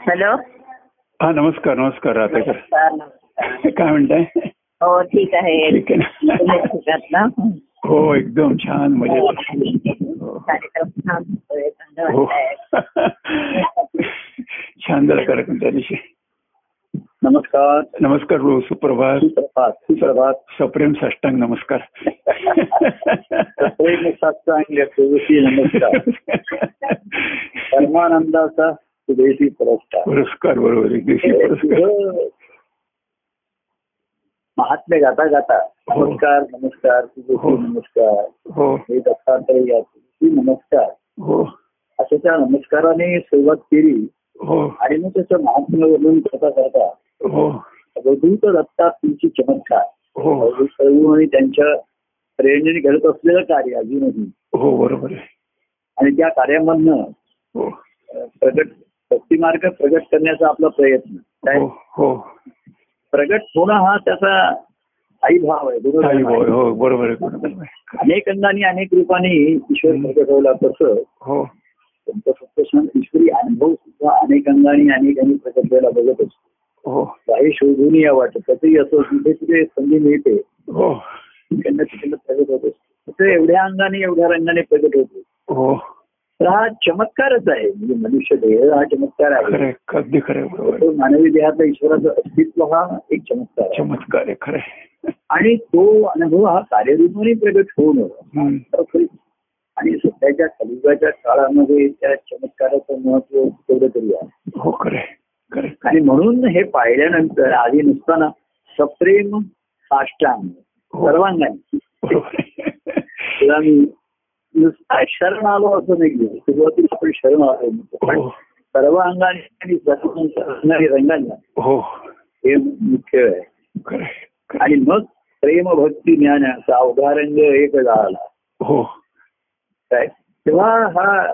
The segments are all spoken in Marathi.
हॅलो? हा नमस्कार नमस्कार राहतेकर काय म्हणताय? हो ठीक आहे. हो एकदम छान हो, मजेत. हो. वाटतंय. छान झाला कार्यक्रम त्या दिवशी. नमस्कार. नमस्कार रो सुप्रभात. सुप्रभात सुप्रभात. सप्रेम साष्टांग नमस्कार. साष्टांग नमस्कार. परमानंदाचा सुदेशी पुरस्कार. पुरस्कार बरोबर पुरस्कार. महात्मे गाता गाता हो. नमस्कार नमस्कार सुदेशी हो. नमस्कार. हो. हे दत्तात्रय या तुझी नमस्कार. हो. अशा त्या नमस्काराने सुरुवात केली. आणि मग त्याचं महात्म्य वर्णन करता करता अवधूत दत्ता तुमची चमत्कार. आणि त्यांच्या प्रेरणेने घडत असलेलं कार्य अजूनही. हो बरोबर आहे. आणि त्या कार्यामधनं प्रगट भक्तिमार्ग प्रगट करण्याचा आपला प्रयत्न. काय हो हो. प्रगट होणं हा त्याचा आई भाव आहे बरोबर? हो. अनेक अंगाने अनेक रूपाने ईश्वर प्रगट होला तसं हो. सत्यशान ईश्वरी अनुभव सुद्धा अनेक अंगाने अनेकांनी प्रगट व्हायला बघत असतो. हो. काही शोधून या वाटत तसंही असं जिथे तिथे संधी मिळते हो. त्यांना तिकडे प्रगट होत असतो. तसं एवढ्या अंगाने एवढ्या रंगाने प्रगट होतो. हो. तर हा चमत्कारच आहे. म्हणजे मनुष्य देह हा चमत्कार आहे. अगदी. तो मानवी देहातला ईश्वराचं अस्तित्व हा एक चमत्कार चमत्कार आहे खरंय. आणि तो अनुभव हा कार्यरूपाने प्रगट खरी. आणि सध्याच्या कलियुगाच्या काळामध्ये त्या चमत्काराचं महत्त्व तेवढं तरी आहे. हो खरंय. आणि म्हणून हे पाहिल्यानंतर आधी नुसताना सप्रेम साष्टांग हो. सर्वांगाने. तुला मी नुसता शरण आलो असं नाही सुरुवातीला आपण शरण आलो पण हो. सर्व अंगाने आणि अंगाने रंगाने हो. हे मुख्य आहे. आणि मग प्रेम भक्ती ज्ञान असा अवघा रंग एक झाला. हो. काय? तेव्हा हा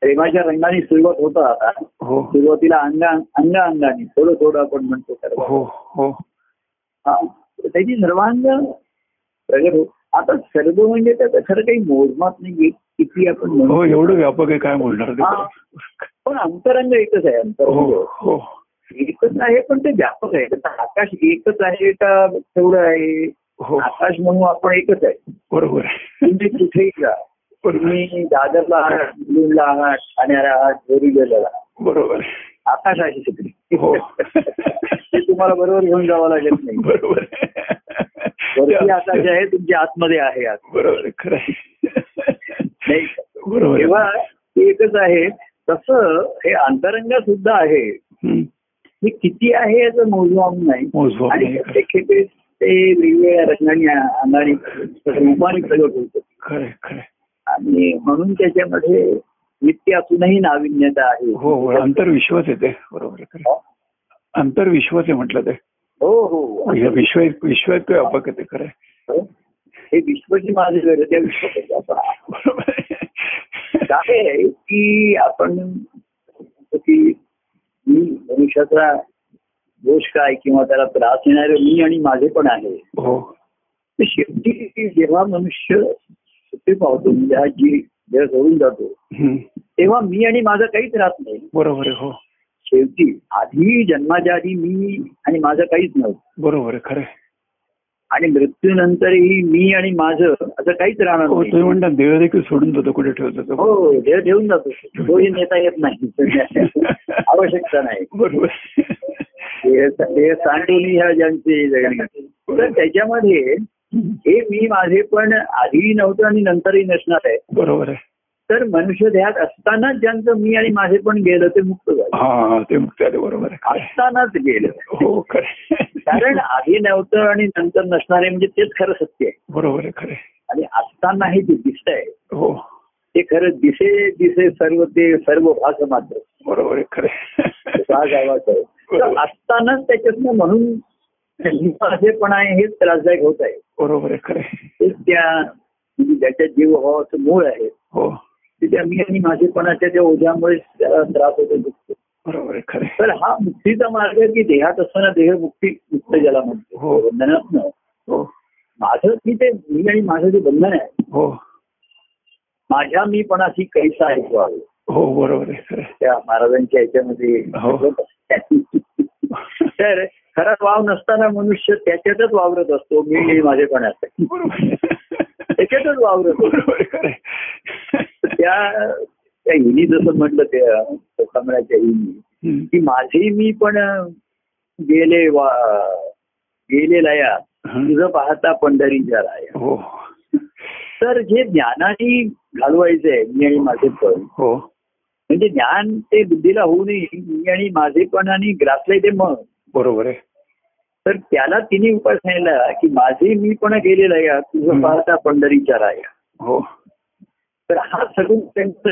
प्रेमाच्या रंगाने सुरुवात होता. हो. सुरुवातीला अंगा अंगा अंगाने थोडं थोडं आपण म्हणतो सर्व हो हो. हा. त्याची सर्वांग प्रगट आता सर्व म्हणजे त्याचं खरं काही मोजमाप नाही किती आपण हो एवढं व्यापक आहे काय बोलणार? हा. पण अंतरंग एकच आहे हो अंतरंग. हो एकच आहे पण ते व्यापक आहे. आकाश एकच आहे का तेवढं आहे? हो. आकाश म्हणून आपण एकच आहे. बरोबर तुम्ही कुठेही जा. तुम्ही दादरला आहात मुलुंडला आहात ठाण्याला आहात बोरीवलीला आहात. बरोबर. आकाश आहे तिकडे. हो. ते तुम्हाला बरोबर घेऊन जावं लागत नाही बरोबर. वरती आकाश आहे तुमच्या आतमध्ये आहे आत. बरोबर खरंय नाही? बरोबर. तेव्हा एकच आहे तसं हे अंतरंग सुद्धा आहे. हे किती आहे याचं मोजमाप नाही मोजमाप आणि नाही. प्रत्येक खेपे ते वेगवेगळ्या रंगाने अंगाने रूपाने प्रगट होतं आणि म्हणून त्याच्यामध्ये नित्य असूनही नाविन्यता आहे हो हो अंतर्विश्वास येते बरोबर अंतर्विश्वास आहे म्हटलं ते. हो हो. हे विश्व विश्व व्यापक आहे ते खरं आहे. हे. विश्वची माझे घर आहे, आहे. काय आहे की आपण की मी मनुष्याचा दोष काय किंवा त्याला त्रास येणारे मी आणि माझे पण आहे. हो. शेवटी जेव्हा मनुष्य सुट्टी पावतो म्हणजे हा जी देह सोडून जातो. तेव्हा मी आणि माझं काहीच राहत नाही. बरोबर हो. शेवटी आधी जन्माच्या आधी मी आणि माझं काहीच नव्हतं. बरोबर खरं. आणि मृत्यूनंतरही मी आणि माझं असं काहीच राहणार हो नाही. तुम्ही म्हणता देह देखील सोडून जातो कुठे ठेवतो तो? हो देह ठेवून जातो. तोही नेता येत नाही. आवश्यकता नाही. बरोबर. सांडून ह्या ज्यांचे जगणे तर त्याच्यामध्ये हे मी माझे पण आधीही नव्हतं आणि नंतरही नसणार आहे. बरोबर आहे. तर मनुष्य देहात असतानाच ज्यांचं मी आणि माझे पण गेलं ते मुक्त झालं. हा हा ते मुक्त आले बरोबर. असतानाच गेलं. हो खरं. कारण आधी नव्हतं आणि नंतर नसणारे म्हणजे तेच खरं सत्य आहे. बरोबर आहे खरं. आणि असतानाही ते दिसत आहे हो. ते खरं दिसे दिसे सर्व ते सर्व भास मात्र. बरोबर आहे खरं. भाग आवाज आहे. तर असतानाच त्याच्यातनं म्हणून माझेपण आहे हेच त्रासदायक होत आहे. बरोबर आहे खरं त्या म्हणजे ज्याच्या जीव भावाचं मूळ आहे. हो. ते त्या मी आणि माझेपणाच्या त्या ओझ्यामुळे त्याला त्रास होतो दुखतो. बरोबर आहे खरं आहे. तर हा मुक्तीचा मार्ग आहे की देहात असताना देह मुक्ती मुक्त ज्याला म्हणतो हो. बंधनात हो माझं की ते मी आणि माझं जे बंधन आहे हो माझ्या मीपणाची कैसा ऐकवावे हो बरोबर आहे आहे. त्या महाराजांच्या याच्यामध्ये हो. तर खरा वाव नसताना मनुष्य त्याच्यातच वावरत असतो मी हे बरोबर त्याच्यातच वावरत त्या त्या हिनी जसं म्हटलं त्या कमळाच्या हिनी. की माझे मी पण गेले वा गेले लया हं. तुझं पाहता पंढरीच्या राया. हो. तर जे ज्ञानाने घालवायचंय मी आणि माझे पण. हो. म्हणजे ज्ञान ते बुद्धीला होऊ नये मी आणि माझेपणाने ग्रासलंय ते मग. बरोबर आहे. तर त्याला तिने उपाय सांगितला की माझे मी पण गेलेला या तुझं. पाहता पंढरीच्या राया. हो. तर हा सगुण त्यांचं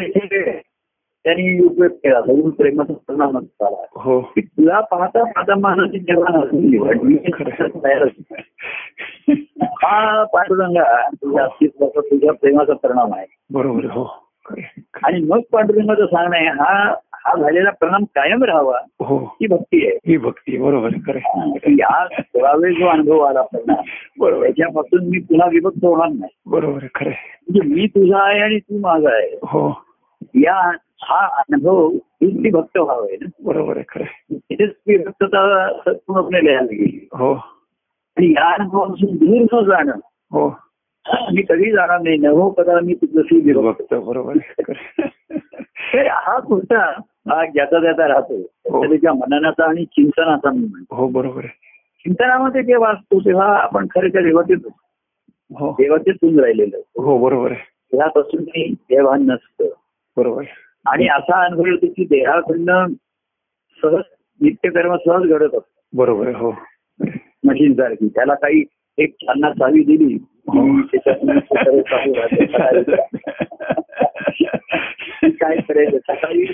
त्यांनी उपयोग केला. सगुण प्रेमाचा परिणाम झाला. हो. तुला पाहता पाहता माझं जवान असून खरं. हा पांडुरंगा तुझ्या अस्तित्वाचा तुझ्या प्रेमाचा परिणाम आहे. बरोबर हो. आणि मग पांडुरंगाचं सांगणं आहे हा हा झालेला परिणाम कायम राहावा हो. ही भक्ती आहे. ही भक्ती बरोबर या सोळावे जो अनुभव आला परिणाम बरोबर. आहे, त्याच्यापासून मी पुन्हा विभक्त होणार नाही. बरोबर खरं. म्हणजे मी तुझा आहे आणि तू माझा आहे. हो. या हा अनुभव ती भक्त व्हावं आहे ना. बरोबर आहे खरं. तिथेच ती भक्तता पूर्णपणे लिहायला गेली. हो. आणि या अनुभवापासून दूर न जाणं हो. मी कधी जाणार नाही. नवो कदा मी तुझी बघतो बरोबर खरं. हा पुढचा हा ज्याचा त्याचा राहतो. हो. त्याच्या मननाचा आणि चिंतनाचा मी म्हणतो. हो बरोबर चिंतनामध्ये जेव्हा असतो तेव्हा आपण खरेच्या देवातीत हो. देवातीतून राहिलेलो असतो. हो बरोबर तेव्हापासून काही देवान नसतं. बरोबर आणि असा अनुभव येतो की देहाकडनं सहज नित्यकर्म सहज घडत असतो. बरोबर हो. मशीन सारखी त्याला काही एक चालना चावी दिली काय करायचं सकाळी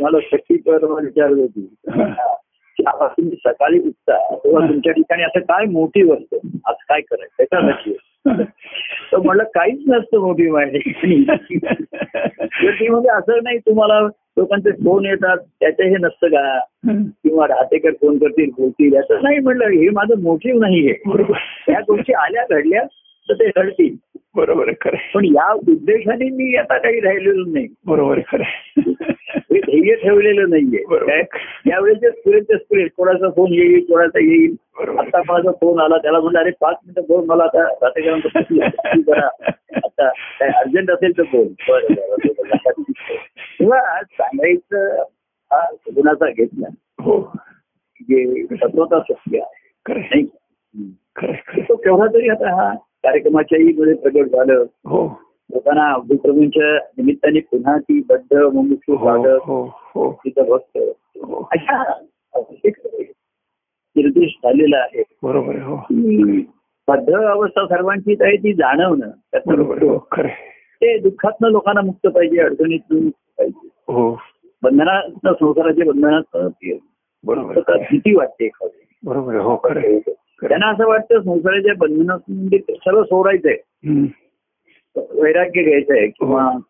मला सखी परवा विचारत होती तुम्ही सकाळी उठता तेव्हा तुमच्या ठिकाणी असं काय मोठी असतं आज काय करायचं नक्की तर म्हणलं काहीच नसतं मोठी माझ्या ठिकाणी तर ती म्हणजे असं नाही तुम्हाला लोकांचे फोन येतात त्याचं हे नसतं का किंवा राहतेकर फोन करतील बोलतील याचं नाही. म्हणलं हे माझं मोटिव्ह नाहीये बरोबर या गोष्टी आल्या घडल्या तर ते घडतील बरोबर खरं. पण या उद्देशाने मी आता काही राहिलेलो नाही बरोबर खरं. हे ध्येय ठेवलेलं नाहीये यावेळेचे स्फुरेचे स्फुरे कोणाचा फोन येईल कोणाचा येईल. आता माझा फोन आला त्याला म्हणलं अरे पाच मिनिटं फोन मला आता करा आता काय अर्जंट असेल तर फोन. तेव्हा सांगायचं हा गुणाचा घेतला हो जे तत्वता सत्य आहे खरं. नाही. तो केव्हा तरी आता हा कार्यक्रमाच्याही मध्ये प्रगट झालं. हो. लोकांना अब्दुप्रभूंच्या निमित्ताने पुन्हा ती बद्ध मुमुक्षु हो हो हो. तिथं भक्त अशा निर्देश झालेला आहे. बरोबर हो. बद्ध अवस्था सर्वांचीच आहे ती जाणवणं. त्यातनं. ते दुःखातनं लोकांना मुक्त पाहिजे अडचणीतून पाहिजे. हो. बंधनात संसाराच्या बंधनात. भीती वाटते. बरोबर हो खरं. त्यांना असं वाटतं संसाराच्या बंधनात म्हणजे सर्व सोडायचंय. वैराग्य घ्यायचंय किंवा हो.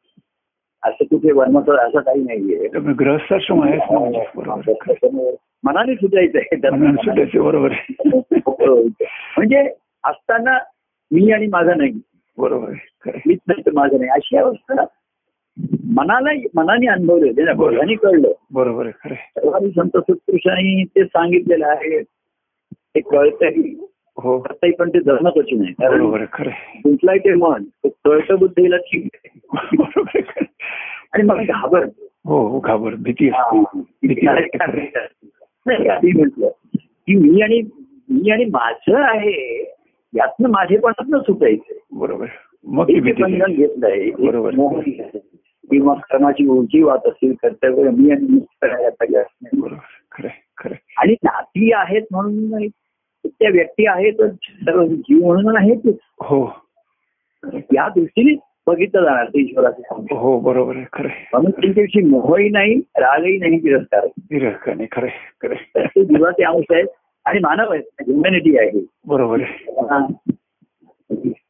असं कुठे वर्माचं असं काही नाहीये. ना म्हणजे मनाने सुटायचंय. बरोबर म्हणजे असताना मी आणि माझं नाही. बरोबर. मीच नाही तर माझं नाही. अशी अवस्था मनाला मनाने अनुभवले. कळलं. बरोबर संत सत्पुरुषांनी ते सांगितलेलं आहे. ते कळतंही हो पण ते धरणं कशी नाही बरोबर खरं. गुंतलाय ते मन कळतं बुद्धीला ठीक आहे. आणि मला घाबर हो हो घाबर भीती. भीती. नाही आधी म्हटलं की मी आणि मी आणि माझं आहे यातनं माझेपणातनं सुटायचंय बरोबर. मग हे घेतलंय बरोबर. किंवा कर्माची उंची वाट असेल कर्तव्य मी आणि खरं. आणि नाती आहेत म्हणून. त्या व्यक्ती आहेत जीव म्हणून आहेतच हो या दृष्टीने बघितलं जाणार ते ईश्वराचे हो बरोबर आहे खरं आहे. म्हणून त्यांच्याविषयी मोहही नाही रागही नाही तिरस्कार आहे. विरह नाही खरं आहे, खरं आहे. ते जीवाचे अंश आहेत आणि मानव आहेत ह्युमॅनिटी आहे बरोबर आहे.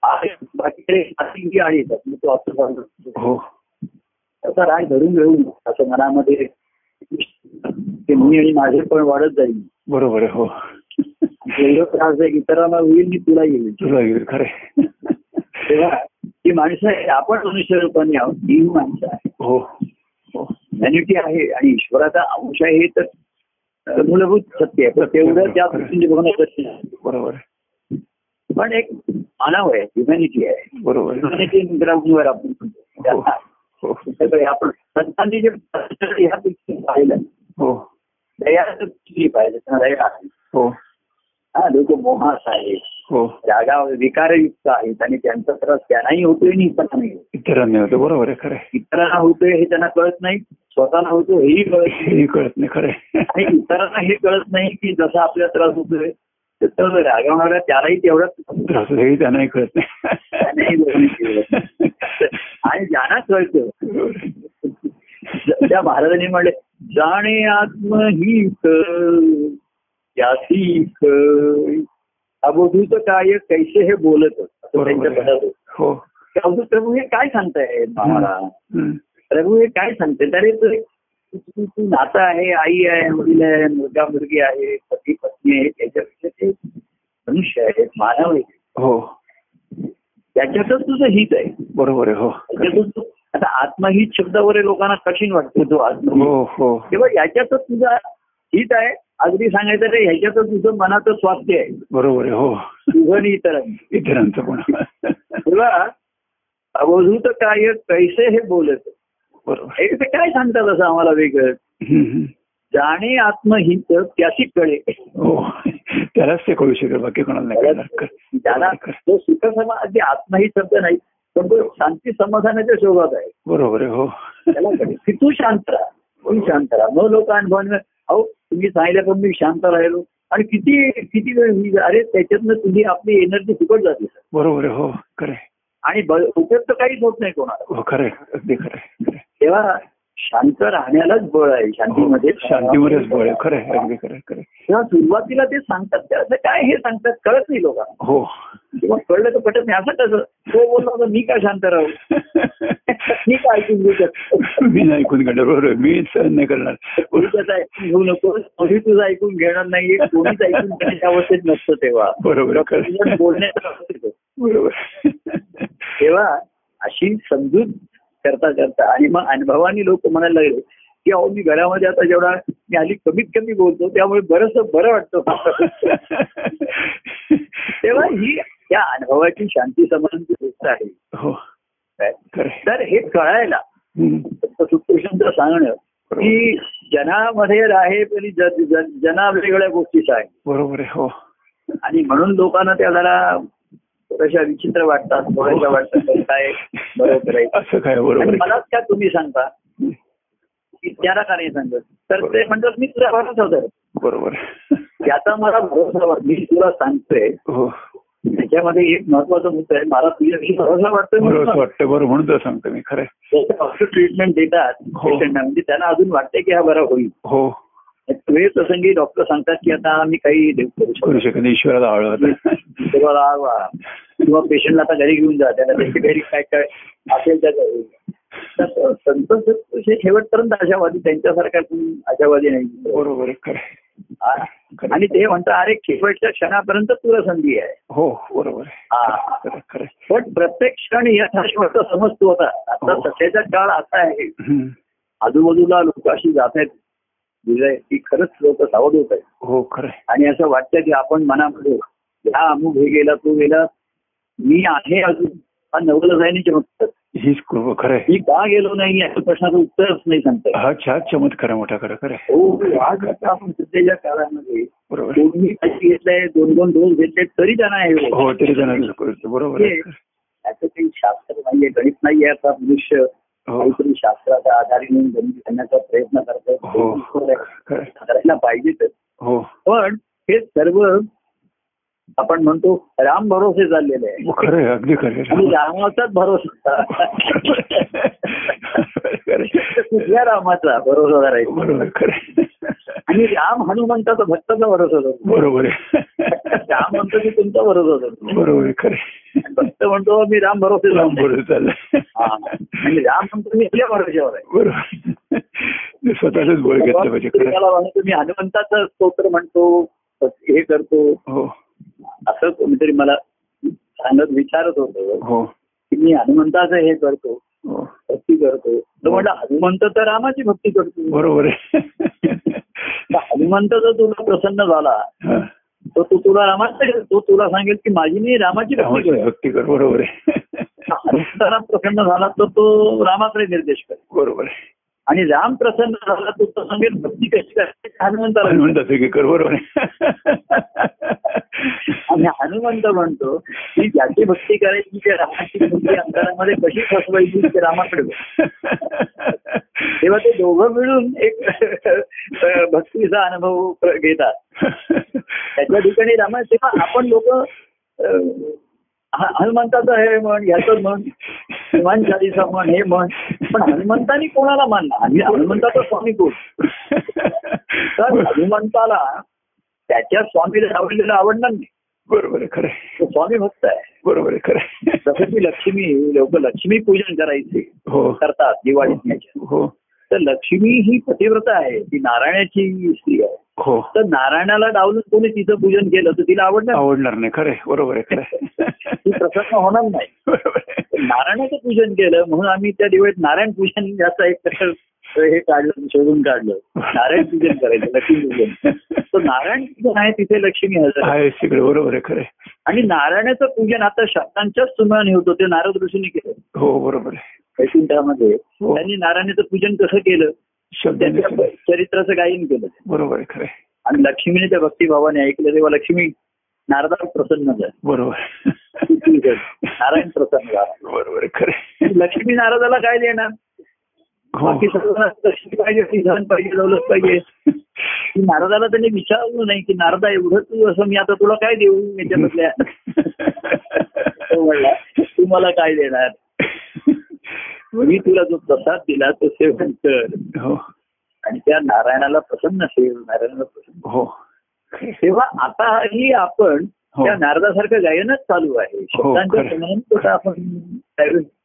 आहे. बाकीकडे मग तो असं. हो त्याचा राग धरून घेऊन असं मनामध्ये ते मी आणि माझे पण वाढत जाईल बरोबर आहे हो त्रास आहे इतरांना होईल मी तुला येईल. तुला येईल खरं. तेव्हा ही माणसं आहे आपण मनुष्य रूपाने आहोत ही माणसं आहे हो. हो. ह्युमॅनिटी आहे आणि ईश्वराचा अंश आहे हे तर मूलभूत सत्य आहे. पण तेवढं त्या दृष्टीने बघणं आहे. बरोबर. पण एक मानव आहे ह्युमॅनिटी आहे. बरोबर. ह्युमॅनिटी ग्राउंडवर आपण. हो हो. आपण संतांनी जे ह्या पाहिलं हो. दया पाहिलं त्यांना दया हो. हा लोक मोहास आहेत हो रागा विकारयुक्त आहेत आणि त्यांचा त्रास त्यांनाही होतोय आणि इतरांना नाही होत. इतरांनी होतं बरोबर आहे खरं. इतरांना होतोय हे त्यांना कळत नाही स्वतःला होतो हेही कळत नाही कळत नाही खरं. आणि इतरांना हे कळत नाही की जसा आपल्याला त्रास होतोय तर रागवणाऱ्या त्यालाही तेवढाच त्रास होतो हेही त्यांनाही कळत नाही आणि ज्यांना कळतं. त्या महाराजांनी म्हणले जाणे आत्महित यासीक अवधूत काय कैसे हे बोलत असं त्यांच्या आहे. होतं. हो. अवधूत प्रभू हे काय सांगताय आम्हाला. प्रभू हे काय सांगते अरे तू नातं आहे आई आहे वडील आहे मुलगा मुलगी आहे पती पत्नी आहे त्याच्यापेक्षा ते मनुष्य आहेत मानव आहेत हो. त्याच्यातच तुझं हित आहे. बरोबर आहे हो. त्याच्यातच आता आत्महित शब्दावर लोकांना कठीण वाटतो तो आत्महित. हो हो. तेव्हा याच्यातच तुझा हित आहे अगदी सांगायचं रे ह्याच्यातच तुझं मनाचं स्वास्थ्य आहे. बरोबर आहे हो. तुझं आणि इतरांचं. पण. तुला अवधूत काय कैसे हे बोलत बरोबर. हे ते काय सांगतात असं आम्हाला वेगळं. जाणे आत्महित त्याची कळे. हो त्यालाच ते कळू शकेल बाकी कोणाला नाही. त्याला. तो सुख समाज अगदी आत्महित शब्द नाही पण तो शांती समाधानाच्या शोधात आहे. बरोबर आहे हो. त्याला तू शांत राहा. तू शांत राहा? न लोक अनुभव अहो तुम्ही सांगितलं पण मी शांत राहिलो आणि किती किती वेळ मी अरे त्याच्यातनं तुझी आपली एनर्जी फुकट जाते बरोबर हो खरं. आणि उपयोग तर काहीच होत नाही कोणाला हो खरं. अगदी खरं. तेव्हा शांत राहण्यालाच बळ आहे शांतीमध्ये हो, शांतीमध्येच बळ आहे खरं खरं खरं. तेव्हा सुरुवातीला ते सांगतात ते असं काय हे सांगतात कळत नाही लोकांना हो किंवा कळलं तर पटत नाही. असं कसं? तो बोलला होता मी काय शांत राहू? मी काय ऐकून घेऊ शकतो? मी नाही ऐकून घेणार. बरोबर. मी सहन नाही करणार. कोणी त्याचं ऐकून घेऊ नको. कोणी तुझं ऐकून घेणार नाहीये. कोणीच ऐकून घेण्याच्या अवस्थेत नसतं तेव्हा. बरोबर बोलण्याच्या अवस्थेत असतो. बरोबर तेव्हा अशी समजूत करता करता आणि मग अनुभवानी लोक म्हणायला लागले की अहो मी घरामध्ये आता जेवढा मी हल्ली कमीत कमी बोलतो त्यामुळे बरंच बरं वाटतं. तेव्हा ही त्या अनुभवाची शांती समाधानची गोष्ट आहे. हो. आहे. तर हे कळायला हम्म. सुकृष्णांचं सांगणं की जनामध्ये तरी ज- ज- जना वेगवेगळ्या गोष्टी आहे. बरोबर आहे हो. आणि म्हणून लोकांना त्या जरा थोड्याशा विचित्र वाटतात थोड्याशा वाटतात काय बरोबर आहे. असं काय बरोबर आहे. मलाच काय तुम्ही सांगता की त्याला का नाही सांगत? तर ते म्हणतात मी तुझा भरोसा बरोबर. आहे. त्याचा मला भरोसा मी तुला सांगतोय हो. त्याच्यामध्ये एक महत्त्वाचा मुद्दा आहे मला तुझ्याविषयी भरोसा वाटतोय बरोबर म्हणून वाटतं बरं म्हणून तर सांगतो मी खरं डॉक्टर ट्रीटमेंट देतात हो. पेशंटना म्हणजे त्यांना अजून वाटतंय की हा बरा होईल हो वेळ प्रसंगी डॉक्टर सांगतात की आता आम्ही काही करू शकतो ईश्वराला आवडत तेव्हा वा. किंवा पेशंटला आता घरी घेऊन जा त्याला त्याची घरी काय काय असेल. तसं संत हे शेवटपर्यंत आशावादी त्यांच्यासारखा आशावादी नाही बरोबर खरं. हा. आणि ते म्हणतात अरे शेवटच्या क्षणापर्यंत तुला संधी आहे हो बरोबर हा. पण प्रत्येक क्षण यथाश्वास समजतो होता आता हो. सध्याचा काळ असा आहे. आजूबाजूला लोक अशी जात आहेत विजय की खरंच लोक सावध होत आहेत हो खरं. आणि असं वाटतं की आपण मनामध्ये ह्या अमुक हे गेला तो गेला मी आहे अजून हा नवल जायनी चमत्कार हीच कृपा खरं आहे मी का गेलो नाही या प्रश्नाचं उत्तरच नाही सांगता हा छान चमत्कार आहे मोठा खरं खरं आहे. हो आज आता आपण सध्याच्या काळामध्ये दोन्ही पैसे घेतले दोन दोन डोस घेतले तरी त्यांना हे होतं. हो तरी त्यांना करतो बरोबर आहे हे त्याचं काही शास्त्र नाहीये गणित नाहीये आता मनुष्य. हो. काहीतरी शास्त्राच्या आधारे म्हणून गणित करण्याचा प्रयत्न हो करतोय खरं आहे. करायला पाहिजेच हो. पण हे सर्व आपण म्हणतो राम भरोसे चाललेले आहे. हो, खरं आहे अगदी खरं. रामाचाच भरोसा. कुठल्या रामाचा भरोसा करायचा. आणि राम हनुमंताचा भक्ताचा भरोसा धरतो बरोबर आहे. राम म्हणतो की तुमचा भरोसा धरतो बरोबर आहे खरं भक्त म्हणतो मी राम भरोसे राम. बरोबर चाललंय हा. आणि राम म्हणतो मी तुझ्या भरोशावर आहे. बरोबर स्वतःच बळ घेतलं पाहिजे मी हनुमंताचं स्तोत्र म्हणतो हे करतो. हो. असं कोणीतरी मला सांगत विचारत होतं. हो. की मी हनुमंताचं हे करतो हो. भक्ती करतो. तर म्हटलं हनुमंत तर रामाची भक्ती करतो. बरोबर हनुमंत जर तुला प्रसन्न झाला. हा. तर तो तुला रामाचा तो तुला सांगेल की माझी मी रामाची भक्ती कर बरोबर आहे. प्रसन्न झाला तर तो रामाकडे निर्देश करेल. बरोबर आहे. आणि राम प्रसन्न झाला तो सांगेल भक्ती कशी करायची हनुमंताला हनुमंताचं की कर बरोबर आणि हनुमंत म्हणतो की ज्याची भक्ती करायची ते रामाची भक्ती अंतरामध्ये कशी फसवायची ते रामाकडे. तेव्हा ते दोघं मिळून एक भक्तीचा अनुभव घेतात. त्याच्या ठिकाणी रामा तेव्हा आपण लोक हनुमंताचं हे म्हण ह्याचं म्हण हनुमान चालीसा म्हण हे म्हण. पण हनुमंतानी कोणाला मानला? आणि हनुमंताचा स्वामी कोण? तर हनुमंताला त्याच्या स्वामीला आवडलेलं आवडणार नाही. बरोबर खरं स्वामी भक्त आहे. बरोबर खरं. जसं की लक्ष्मी लोक लक्ष्मी पूजन करायचे हो. करतात दिवाळीत याच्या. हो. तर लक्ष्मी ही पतिव्रता आहे ती नारायणाची स्त्री आहे. तर नारायणाला डावलून कोणी तिचं पूजन केलं तर तिला आवडणार आवडणार नाही. खरं. बरोबर आहे. ती प्रसन्न होणार नाही. नारायणाचं पूजन केलं म्हणून आम्ही त्या दिवाळीत नारायण पूजन याचं एक हे काढलं शोधून काढलं. नारायण पूजन करायचं लक्ष्मी पूजन. तर नारायण पूजन आहे तिथे लक्ष्मी हजर. बरोबर आहे. खरं. आणि नारायणाचं पूजन आता शब्दांच्याच सुमाने होतं ते नारद ऋषीने केलं. हो बरोबर आहे. वैकुंठामध्ये. हो. त्यांनी नारायणाचं पूजन कसं केलं? चरित्राचं गायन केलं. बरोबर खरं. आणि लक्ष्मीने त्या भक्तिभावाने ऐकलं तेव्हा लक्ष्मी नारदावर प्रसन्न झाली. बरोबर. झाली. नारायण प्रसन्न झाला. बरोबर खरं. लक्ष्मी नारदाला काय देणार? हो. बाकी सगळं लक्ष्मी पाहिजे श्रीधन पाहिजे दौलत पाहिजे. नारदाला त्यांनी विचारलं नाही की नारदा एवढं तू असं मी आता तुला काय देऊ याच्यामधल्या? तो म्हणला तू मला काय देणार? मी तुला जो प्रसाद दिला तो सेवन कर हो आणि त्या नारायणाला प्रसन्न ठेव नारायणाला प्रसन्न हो. तेव्हा आताही आपण हो. त्या नारदासारखं गायनच चालू आहे शब्दांच्या. प्रमाणात सुद्धा आपण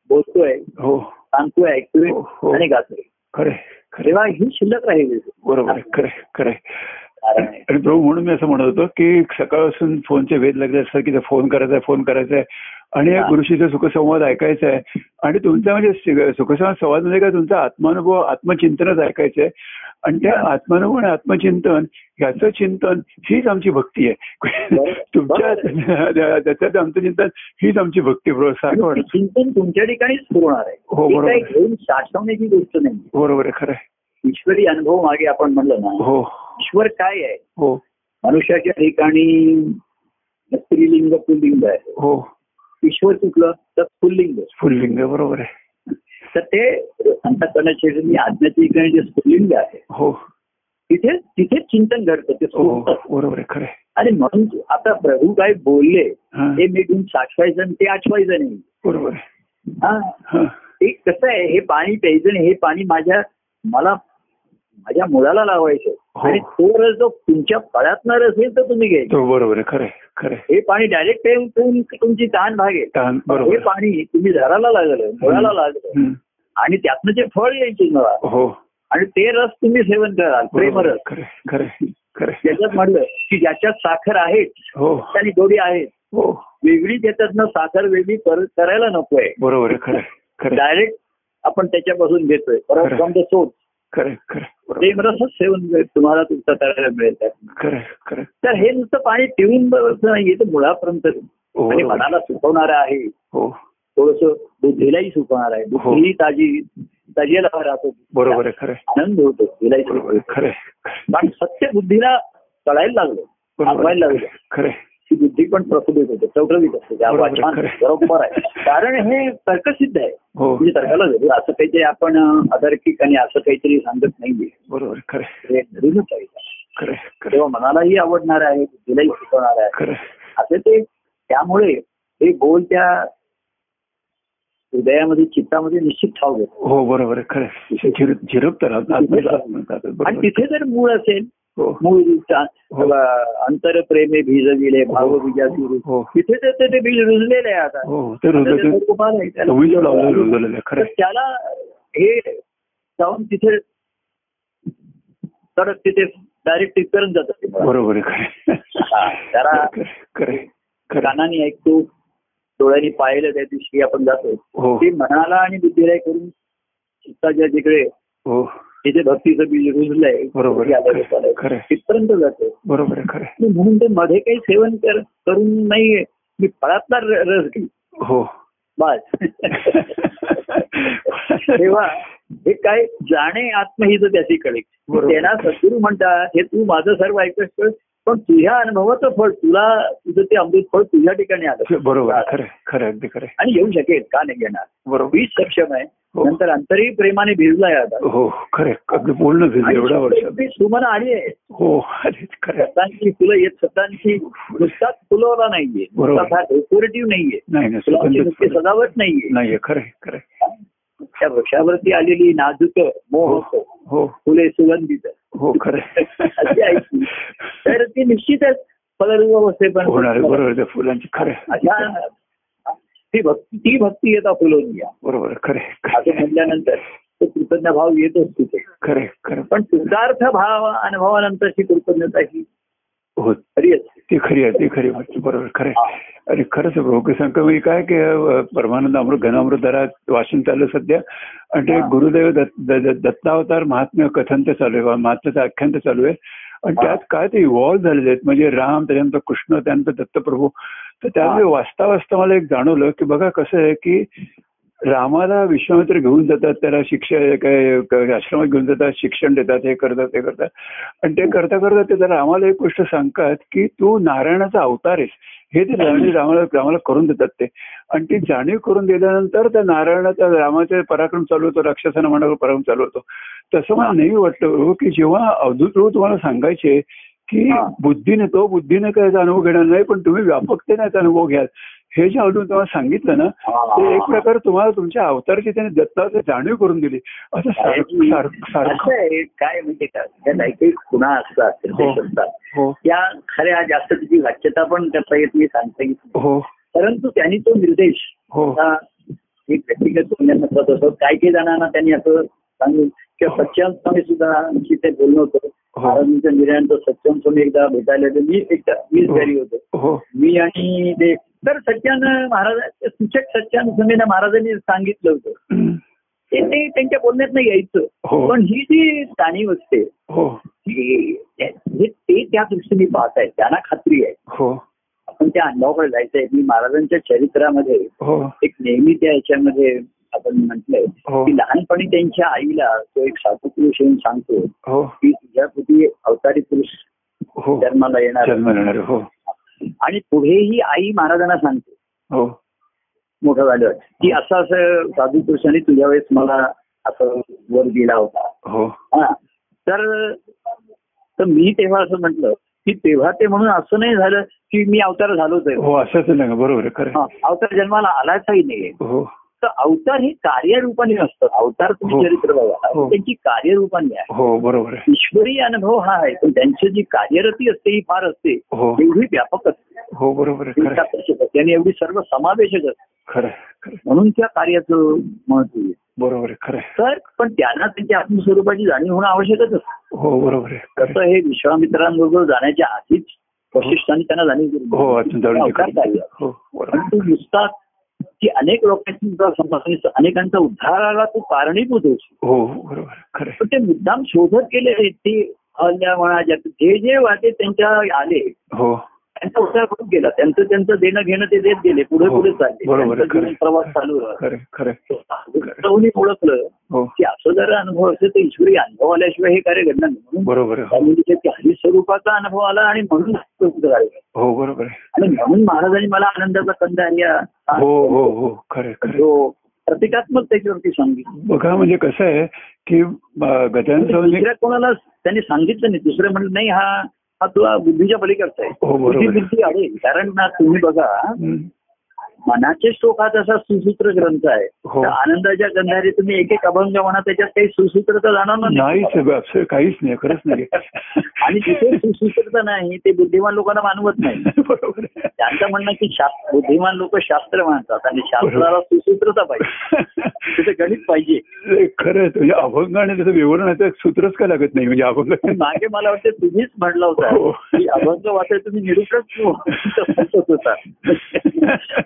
बोलतोय हो सांगतोय ऐकतोय हो, हो. आणि गातोय खरं. तेव्हा ही शिल्लक राहिली बरोबर खरं. खरं प्रभू म्हणून मी असं म्हणत होतो की सकाळपासून फोनचे वेध लागले असतात की फोन करायचा आहे फोन करायचा आहे आणि या. गुरुशीचा सुखसंवाद ऐकायचा आहे. आणि तुमचा म्हणजे सुखसंवाद संवाद म्हणजे काय? तुमचा आत्मानुभव आत्मचिंतनच ऐकायचं आहे आणि त्या आत्मानुभव आणि आत्मचिंतन ह्याचं चिंतन हीच आमची भक्ती आहे. तुमच्या त्याच्यात आमचं चिंतन हीच आमची भक्ती बरोबर चिंतन तुमच्या ठिकाणीच पुरवणार आहे. हो, बरोबर. साठवण्याची गोष्ट नाही. बरोबर आहे खरं आहे. ईश्वरी अनुभव मागे आपण म्हणलं ना हो. ईश्वर काय आहे? हो. मनुष्याच्या ठिकाणी स्त्रीलिंग पुल्लिंग आहे. हो. ईश्वर कुठलं तर फुल्लिंग आहे, बरोबर आहे तर ते अंतकरणाच्या ठिकाणी आज्ञाच्या ठिकाणी जे स्फुल्लिंग आहे हो तिथे तिथे चिंतन घडतं ते हो. बरोबर आहे खरं. आणि म्हणून आता प्रभू काय बोलले हा. ते मी घेऊन साठवायचं ते आठवायचं नाही बरोबर हा हा. ते कसं आहे हे पाणी प्यायचं नाही हे पाणी माझ्या मला माझ्या मुलाला लावायचं. हो. आणि तो रस जो तुमच्या फळातणार असेल तर तुम्ही घ्यायचं तो बरोबर आहे खरं खरं. हे पाणी डायरेक्ट तुमची तहान भागेल. ताण हे. पाणी तुम्ही झाडाला लागलं मुळाला लागलं. आणि त्यातनं जे फळ यायचे मला हो. आणि ते रस तुम्ही सेवन कराल प्रेमरस. त्याच्यात म्हणलं की ज्याच्यात साखर आहे हो. आणि गोडी आहे. हो. वेगळी त्याच्यातनं साखर वेगळी कर- करायला नकोय. बरोबर डायरेक्ट आपण त्याच्यापासून घेतोय. परत फ्रॉम द सोर्स खरं खरं. प्रेमरसच सेवन मिळेल, तुम्हाला तुमचं करायला मिळेल. खरं. तर हे नुसतं पाणी पिऊन नाहीये तर मुळापर्यंत हो, आणि बरोबर. मनाला सुकवणारं आहे हो थोडस बुद्धीलाही सुकवणार आहे बुद्धीही ताजी ताजेला राहतो बरोबर आहे खरं. आनंद होतो. आहे खरं. कारण सत्य बुद्धीला कळायला लागलं लागलं खरं की बुद्धी पण प्रफुल्लित होते चौटवीत असते बरोबर आहे, कारण हे तर्कसिद्ध आहे. हो. म्हणजे तर्काला जरूर असं काहीतरी आपण अं, अतार्किक आणि असं काहीतरी सांगत नाहीये. बरोबर खरं खरं तेव्हा मनालाही आवडणार आहे बुद्धीलाही शिकवणार आहे. असे ते त्यामुळे हे बोल त्या हृदयामध्ये चित्तामध्ये निश्चित ठाव घेतो. हो बरोबर आहे खरं आहे. झिर- झिरपतं राहतं, आत्म्याला म्हणतात. आणि. तिथे जर मूळ असेल मूळ हो. अंतर प्रेमे भाव बीजाची रूप. हो तिथे ते- ते बीज रुजलेलं आहे आता हो. त्याला-. त्याला हे जाऊन तिथे तर तिथे डायरेक्ट टिपकरून जातात. बरोबर हा, आहे. कानाने ऐकतो डोळ्यांनी पाहिलं त्या दिवशी आपण जातो हो ते मनाला आणि बुद्धीला करून चित्ताच्या तिकडे हो जिथे भक्तीचं बीज रुजलंय बरोबर. तिथपर्यंत जातो बरोबर खरं म्हणून ते मध्ये काही सेवन कर करून नाहीये. मी फळातला रस घेईन हो. बस. तेव्हा हे काय जाणे आत्महित त्याची कळी. त्यांना सद्गुरू म्हणतात हे तू माझं सर्व ऐकतोस पण तुझ्या अनुभवाचं फळ तुला तुझं ते अमृत फळ तुझ्या ठिकाणी आलं. बरोबर खरं खरं अगदी खरं. आणि येऊ शकेल का नाही येणार? बरोबर. वीज सक्षम आहे. हो. नंतर अंतरही प्रेमाने भिजलाय आता. हो खरं. अगदी पूर्ण भिजलं एवढ्या वर्षात. ती सुमन आली आहे. हो अरे खरं आहे. सतांची फुलं येत सतांची नुसताच फुलवला नाहीये. डेकोरेटिव्ह नाहीये. नुसती सजावट नाहीये. नाहीये खरं खरं. त्या वृक्षावरती आलेली नाजूक मोह हो हो. फुले सुगंधित. हो खरं तर ती निश्चितच फलरूप असते पण बरोबर फुलांची खरं ती भक्ती ती भक्ती येतात फुलवून या बरोबर खरं असं. म्हटल्यानंतर तो कृतज्ञ भाव येतोच तिथे. खरं खरं. पण तुझार्थ भाव अनुभवानंतरची कृतज्ञता ही हो ती खरी आहे ती खरी. बरोबर खरं. आणि खरंच म्हणजे काय की परमानंद अमृत घनामृतधारात वाचन चाललं सध्या आणि ते. गुरुदेव दत्तावतार महात्म्य कथन ते चालू आहे महात्म्याचं आख्यान ते चालू आहे आणि. त्यात काय ते इव्हॉल्व्ह झालेले आहेत म्हणजे राम त्याच्यानंतर कृष्ण त्यानंतर दत्तप्रभू तर. त्यामुळे वाचता वाचता मला एक जाणवलं की बघा कसं आहे की रामाला विश्वामित्र घेऊन जातात त्याला शिक्षा काय आश्रमात घेऊन जातात शिक्षण देतात हे करतात ते करतात. आणि ते करता करता ते रामाला एक गोष्ट सांगतात की तू नारायणाचा अवतार आहेस. हे ते जाणीव रामाला रामाला करून देतात ते. आणि ती जाणीव करून दिल्यानंतर त्या नारायणाचा रामाचे पराक्रम चालू होतो राक्षसांना म्हणा पराक्रम चालू होतो. तसं मला नेहमी वाटतं हो, की जेव्हा अवधूत प्रभू तुम्हाला सांगायचे की हा. बुद्धीने तो बुद्धीने काय अनुभव घेणार नाही पण तुम्ही व्यापकतेने याचा अनुभव घ्याल. हे जे अवधूत तुम्हाला सांगितलं ना ते एक प्रकार तुम्हाला तुमच्या अवतारची त्याने दत्ताचं जाणीव करून दिली. असं सारखं. काय म्हणजे काय त्या काही खुणा असतात हो. असतात हो. त्या खऱ्या जास्त तिची वाच्यता पण करता येत नाही सांगता येत. हो. परंतु त्यांनी तो निर्देश हो. एक व्यक्तिगत बोलण्याचा असं काही काही जणांना त्यांनी असं सांगून किंवा सच्चान स्वामी सुद्धा तिथे बोलणं होतं. हो. महाराजांच्या निर्णयांचं सच्चान स्वामी एकदा भेटायला. मी एकदा मीच हो. घरी होतो. हो. मी आणि ते तर सच्चान महाराज सूचक सच्चान स्वामींना महाराजांनी सांगितलं होतं. ते ते त्यांच्या बोलण्यात नाही यायचं. हो. पण ही जी जाणीव असते हो. ही हे ते त्या दृष्टीने पाहत आहेत त्यांना खात्री आहे. हो. आपण त्या अनुभवाकडे जायचंय. मी महाराजांच्या चरित्रामध्ये एक नेहमी त्या ह्याच्यामध्ये आपण म्हटलंय. की लहानपणी त्यांच्या आईला तो एक साधू पुरुष येऊन सांगतो की तुझ्या पुढे अवतारी पुरुष जन्माला येणार. आणि पुढेही आई महाराजांना सांगते. हो. मोठं झालं. की असं असं साधू पुरुषांनी तुझ्या वेळेस मला असं वर दिला होता. हो. हा. तर मी तेव्हा असं म्हटलं की तेव्हा ते म्हणून असं नाही झालं की मी अवतार झालोच आहे. हो असंच नाही बरोबर. अवतार जन्माला आलाचही नाहीये. हो. तर अवतार हे कार्यरूपाने असतात. अवतार तुम्ही हो. चरित्र बघा. हो. त्यांची कार्यरूपाने आहे. हो बरोबर ईश्वरी अनुभव हा आहे पण त्यांची जी कार्यरती असते ही फार असते. एवढी व्यापक असते. हो बरोबर त्यांनी एवढी सर्व समावेशक असते. खरं. म्हणून त्या कार्याचं महत्त्व आहे. बरोबर खरं. तर पण त्यांना त्यांच्या आत्मस्वरूपाची जाणीव होणं आवश्यकच असतं. हो बरोबर. कसं हे विश्वामित्रांबरोबर जाण्याच्या आधीच वशिष्ठांनी त्यांना जाणीव परंतु नुसता की अनेक लोकांची आहे. अनेकांचा उद्धाराला तू कारणीभूत होती हो बरोबर ते मुद्दाम शोधत गेले ते म्हणा जे जे वाटे त्यांच्या आले हो त्यांचा उद्धार करून गेला. त्यांचं त्यांचं देणं घेणं ते देत गेले. पुढे हो. पुढे चालले. प्रवास चालू. उत्सवनी ओळखलं हो. की असं जर अनुभव असेल तर ईश्वरी अनुभव आल्याशिवाय हे कार्य घडणार नाही. म्हणून बरोबर त्या हरी स्वरूपाचा अनुभव आला आणि म्हणून. हो बरोबर आणि म्हणून महाराजांनी मला आनंदाचा कंद हो हो हो. प्रतिकात्मक त्याच्यावरती सांगितलं. बघा म्हणजे कसं आहे की गजानन दुसऱ्या कोणाला त्यांनी सांगितलं नाही. दुसरं म्हणलं नाही हा हा तुला बुद्धीच्या पलीकडचा आहे हो. बुद्धी अडेल कारण ना तुम्ही बघा. मनाचे श्लोक हा तसा सुसूत्र ग्रंथ आहे. हो. आनंदाच्या गंधारी तुम्ही एक एक अभंग म्हणा त्याच्यात काही सुसूत्रता जाणवणार नाहीच आहे, absolute काहीच नाही खरंच नाही. आणि जिथे सुसूत्रता नाही ते बुद्धिमान लोकांना मानवत नाही. बरोबर आहे. त्यांचं म्हणणं की शास्त्र बुद्धिमान लोक शास्त्र मानतात आणि शास्त्राला सुसूत्रता पाहिजे. तिथे गणित पाहिजे. ते खरं आहे म्हणजे अभंग आणि त्याचं विवरण आहे, त्यात सूत्रच काय लागत नाही म्हणजे अभंग मागे मला वाटतं तुम्हीच म्हटलं हो. होता की अभंग वाचाय तुम्ही निरुपच होता.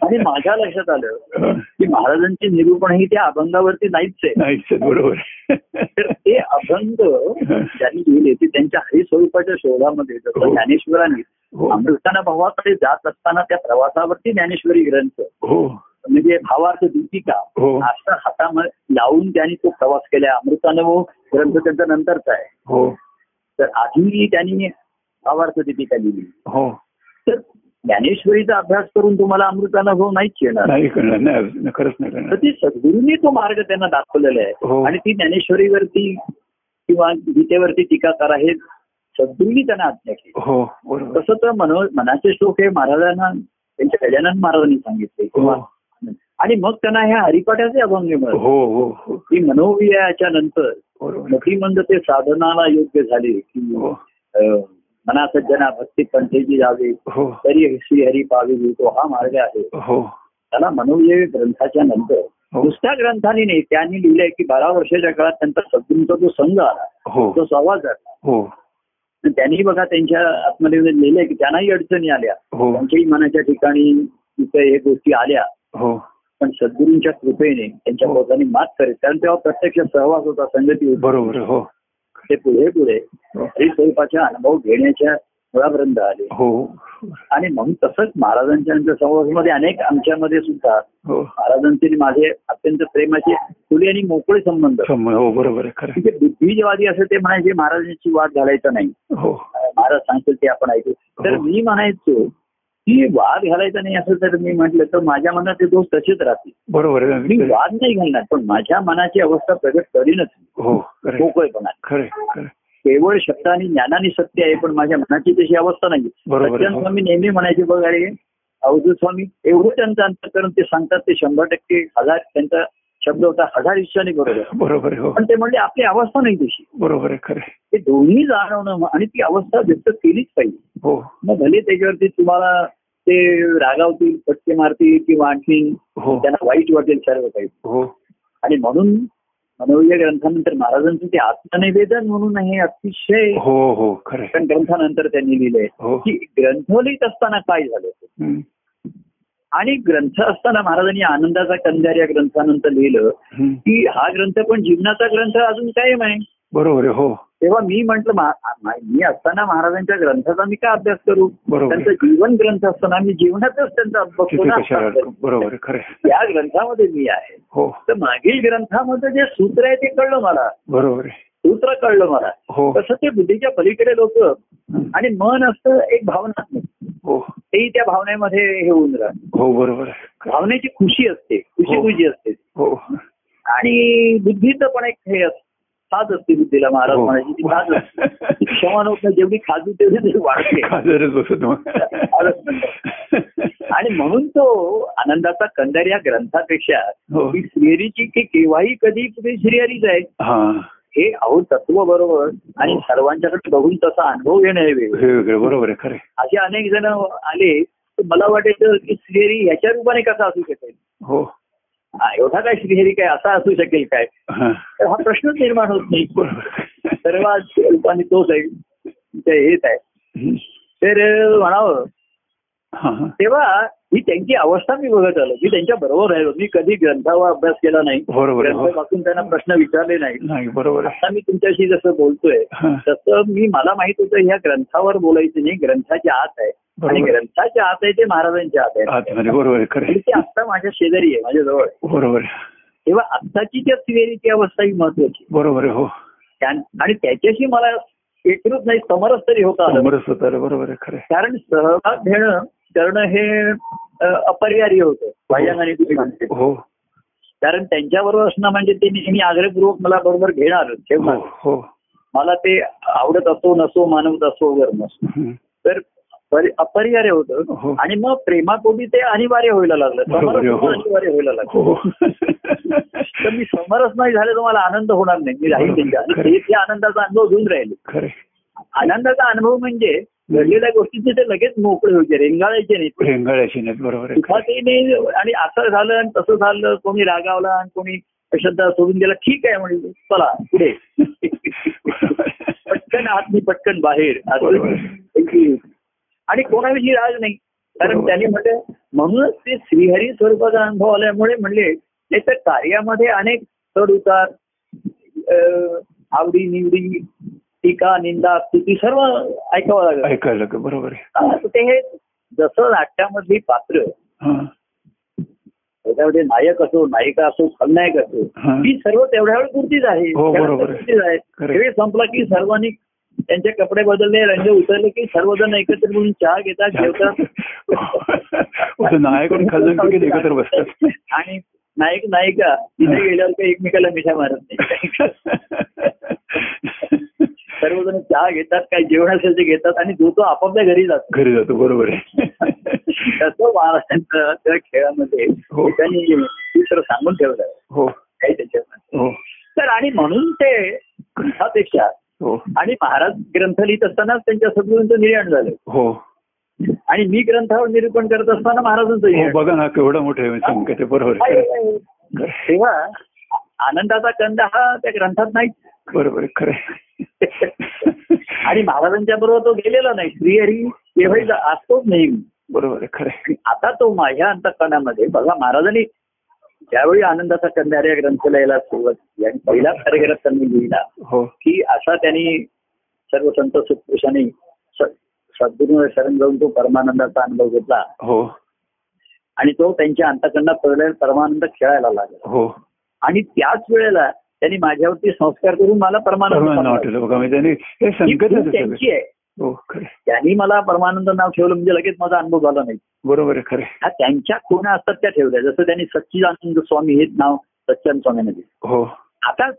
आणि माझ्या लक्षात आलं. की महाराजांची निरूपण ही त्या अभंगावरती नाहीच आहे. बरोबर. तर ते अभंग ज्यांनी लिहिले ते त्यांच्या हरिस्वरूपाच्या शोधामध्ये जसं हो. ज्ञानेश्वरांनी हो. अमृताना भावाकडे जात असताना त्या प्रवासावरती ज्ञानेश्वरी ग्रंथ. हो. म्हणजे भावार्थ दीपिका असा हातामध्ये लावून त्यांनी तो प्रवास केला. अमृतानुभव ग्रंथ त्यांचा नंतरचा आहे. हो. तर आधी त्यांनी भावार्थ दीपिका लिहिली. तर ज्ञानेश्वरीचा अभ्यास करून तुम्हाला अमृतानुभव नाहीच येणार. नाही करणार नाही खरंच नाही तर ती सद्गुरूंनी तो मार्ग त्यांना दाखवलेला हो. आहे आणि ती ज्ञानेश्वरीवरती किंवा गीतेवरती टीका करा हे सद्गुरूंनी त्यांना आज्ञा केली. हो तसं तर मनो मनाचे श्लोक हे महाराजांना त्यांच्या गजानन महाराजांनी सांगितले. हो. किंवा आणि मग त्यांना ह्या हरिपाठाचे अभंग मिळाले. हो हो हो. की मनोवियाच्या नंतर मतिमंद ते साधनाला योग्य झाले की हो. मना सज्जना भक्ती पंथेची जावे हो. तरी श्री हरी पावी तो हा मार्ग आहे. हो. त्याला मनोविय ग्रंथाच्या नंतर. हो. नुसत्या ग्रंथाने नाही त्यांनी लिहिलंय की बारा वर्षाच्या काळात त्यांचा सद्गुरूंचा जो संघ आला हो. तो संवाद झाला. हो. त्यांनी बघा त्यांच्या आत्ममध्ये लिहिलंय की त्यांनाही अडचणी आल्या. हो. त्यांच्याही मनाच्या ठिकाणी तिथे हे गोष्टी आल्या. हो. पण सद्गुरूंच्या कृपेने त्यांच्या पोटाने मात करेल कारण तेव्हा प्रत्यक्ष सहवास होता संगती होती. बरोबर हो. ते पुढे पुढे. हो. हरिस्वरूपाचा अनुभव घेण्याच्या मुळापर्यंत आले. हो. आणि म्हणून तसंच महाराजांच्या सहवासामध्ये अनेक आमच्यामध्ये सुद्धा हो. महाराजांचे माझे अत्यंत प्रेमाचे खुले आणि मोकळे संबंध. हो बरोबर म्हणजे बुद्धिवादी असं ते म्हणायचे महाराजांची वाद घालायचा नाही. हो. महाराज सांगतील ते आपण ऐकू. तर. मी म्हणायचो की वाद घालायचा नाही असं जर मी म्हटलं तर माझ्या मनात ते दोष तसेच राहतील. बरोबर मी वाद नाही घालणार पण माझ्या मनाची अवस्था प्रगट करीनच हो खरं मोकळेपणा खरं खरं केवळ शब्दाने ज्ञानाने सत्य आहे पण माझ्या मनाची तशी अवस्था नाही. सज्जन स्वामी नेहमी म्हणायचे बघ अरे अवधूत स्वामी एवढं त्यांचं अंतकरण ते सांगतात ते शंभर टक्के हजार त्यांचा शब्द होता हजार इच्छाने बरोबर बरोबर हो. पण ते म्हणले आपली अवस्था नाही तशी. बरोबर आहे खरं ते दोन्ही जाणवणं आणि ती अवस्था व्यक्त केलीच पाहिजे. हो. मग भले त्याच्यावरती तुम्हाला ते रागावतील फटके मारतील किंवा आणखी हो. त्यांना वाईट वाटेल सर्व काही हो. आणि म्हणून मनोविजय ग्रंथानंतर महाराजांचं ते आत्मनिवेदन म्हणून हे अतिशय हो हो खरं ग्रंथानंतर त्यांनी लिहिलंय हो. की ग्रंथ लिहित असताना काय झालं. आणि ग्रंथ असताना महाराजांनी आनंदाचा कंदार या ग्रंथानंतर लिहिलं. की हा ग्रंथ पण जीवनाचा ग्रंथ अजून कायम आहे बरोबर हो तेव्हा मी म्हंटल मी असताना महाराजांच्या ग्रंथाचा मी काय अभ्यास करू त्यांचं. जीवन ग्रंथ असताना मी जीवनातच त्यांचा अभ्यास करू. बरोबर खरं. त्या ग्रंथामध्ये मी आहे हो तर मागील ग्रंथामध्ये जे सूत्र आहे ते कळलं मला बरोबर सूत्र कळलं मला. हो. तसं ते बुद्धीच्या पलीकडे लोक आणि मन असतं एक भावनात्मक हो. तेही त्या भावनेमध्ये हे होऊन राहत. हो बरोबर भावनेची खुशी असते खुशी हो. खुशी असते. हो. आणि बुद्धीचं पण एक हे असतं. साज असते बुद्धीला महाराज. म्हणायची ती साज असते. ती क्षमा होत नाही जेवढी खाजू तेवढी वाढते. आणि म्हणून तो आनंदाचा कंदर या ग्रंथापेक्षा श्रीहरीची की केव्हाही कधी श्रीहरीच आहे. हा अहो तत्व बरोबर आणि हो. सर्वांच्याकडे बघून तसा अनुभव घेणं हे वेगळं बरोबर आहे खरं. असे अनेक जण आले तर मला वाटायचं की श्रीहरी ह्याच्या रूपाने कसा असू शकेल हो एवढा काय श्रीहरी काय असा असू शकेल काय हा. तर हा प्रश्नच निर्माण होत नाही सर्वात रूपाने तोच आहे ते हेच आहे. तर म्हणावं. तेव्हा ही त्यांची अवस्था मी बघत आलो. मी त्यांच्या बरोबर राहिलो. मी कधी ग्रंथावर अभ्यास केला नाही. बरोबर वाचून त्यांना प्रश्न विचारले नाही नाही बरोबर आता मी तुमच्याशी जसं बोलतोय. तसं मी मला माहीत होतं ह्या ग्रंथावर बोलायचं नाही. ग्रंथाच्या आत आहे. आणि. ग्रंथाच्या आत आहे ते महाराजांच्या आत आहे. आतमध्ये बरोबर. ते आता माझ्या शेजारी आहे माझ्या जवळ. बरोबर तेव्हा आत्ताची त्या स्त्रियरीची अवस्था ही महत्वाची बरोबर हो. आणि त्याच्याशी मला एकरूप नाही समरस तरी होता समरस होतं बरोबर खरं. कारण सहभाग घेणं करणं हे अपरिहार्य होतं. तुम्ही म्हणते हो. कारण त्यांच्याबरोबर असणं म्हणजे ते नेहमी आग्रहपूर्वक मला बरोबर घेणार हो ठेवणार हो. मला ते आवडत असो नसो मानवत असो वगैरे नसो. तर परि- अपरिहार्य हो. होतं आणि मग प्रेमापोटी ते अनिवार्य व्हायला लागलं. हो. अनिवार्य व्हायला लागलं. हो. तर मी समरस नाही झाले तर मला आनंद होणार नाही. मी राहील त्यांच्या. आनंदाचा अनुभव घेऊन राहिले. आनंदाचा अनुभव म्हणजे घडलेल्या गोष्टीचे ते लगेच मोकळे व्हायचे रेंगाळायचे नाही रेंगाळ्याची नाहीत बरोबर आणि असं झालं आणि तसं झालं कोणी रागावला आणि कोणी श्रद्धा सोडून गेला ठीक आहे म्हणजे चला पुढे. पटकन आत मी पटकन बाहेर. आणि कोणाविषयी राग नाही. कारण. त्यांनी म्हटलं म्हणूनच ते श्रीहरी स्वरूपाचा अनुभव आल्यामुळे म्हणले नाही तर कार्यामध्ये अनेक चढ उतार आवडी निवडी टीका निंदा स्तुती सर्व ऐकावं लागलं ऐकायला लागलं. बरोबर आहे ते हे जसं नाट्यामधली पात्र हा त्याच्यामध्ये नायक असो नायिका असो खलनायक असो हा. ती सर्व तेवढ्या वेळ पुरतीच आहे हो, तेवढ्या बरोबर आहे. पुरतीच आहे Correct. खेळ संपला की सर्वांनी त्यांचे कपडे बदलले रंग उतरले की सर्वजण एकत्र म्हणून चहा घेतात जेवतात नायक आणि एकत्र बसतात आणि नायक नायिका तिथे गेल्यावर काही एकमेकाला मिठा मारत नाही सर्वजण चहा घेतात काही जेवण असेल ते घेतात आणि जो तो आपापल्या घरी जातो. घरी जातो बरोबर आहे. तसं त्या खेळामध्ये हो. त्यांनी सांगून ठेवलं हो. काही त्याच्यामध्ये. हो. तर आणि म्हणून ते ग्रंथापेक्षा हो. आणि महाराज ग्रंथ लिहित असतानाच त्यांच्या सद्गुरूंचं निर्याण झालं. हो. आणि मी ग्रंथावर निरूपण करत असताना महाराजांचं हो बघा ना केवढा मोठं संकेत बरोबर. तेव्हा आनंदाचा कंद हा त्या ग्रंथात नाही बरोबर खरं. आणि महाराजांच्या बरोबर तो गेलेला नाही. श्रीहरी केव्हाही असतोच नेहमी. बरोबर खरं आता तो माझ्या अंतकरणामध्ये बघा महाराजांनी ज्यावेळी आनंदाचा कंदार या ग्रंथाला यायला सुरुवात केली आणि पहिला पॅरेग्राफ त्यांनी लिहिला हो. की असा त्यांनी सर्व संत सुपुरुषांनी सद्गुरू शरण जाऊन तो परमानंदाचा अनुभव घेतला. हो. आणि तो त्यांच्या अंतकरणात पडलेला परमानंद खेळायला लागला. हो. आणि त्याच वेळेला त्यांनी माझ्यावरती संस्कार करून मला परमानंद. वाटलं बघा म्हणजे त्यांनी हे ही आहे सगळे. त्यांची आहे हो. त्यांनी मला परमानंद नाव ठेवलं म्हणजे लगेच माझा अनुभव झाला नाही बरोबर आहे खरं. हा त्यांच्या खुणा असतात त्या ठेवल्या जसं त्यांनी सच्चिदानंद स्वामी हेच नाव सच्चानंद स्वामींना दिलं हो आता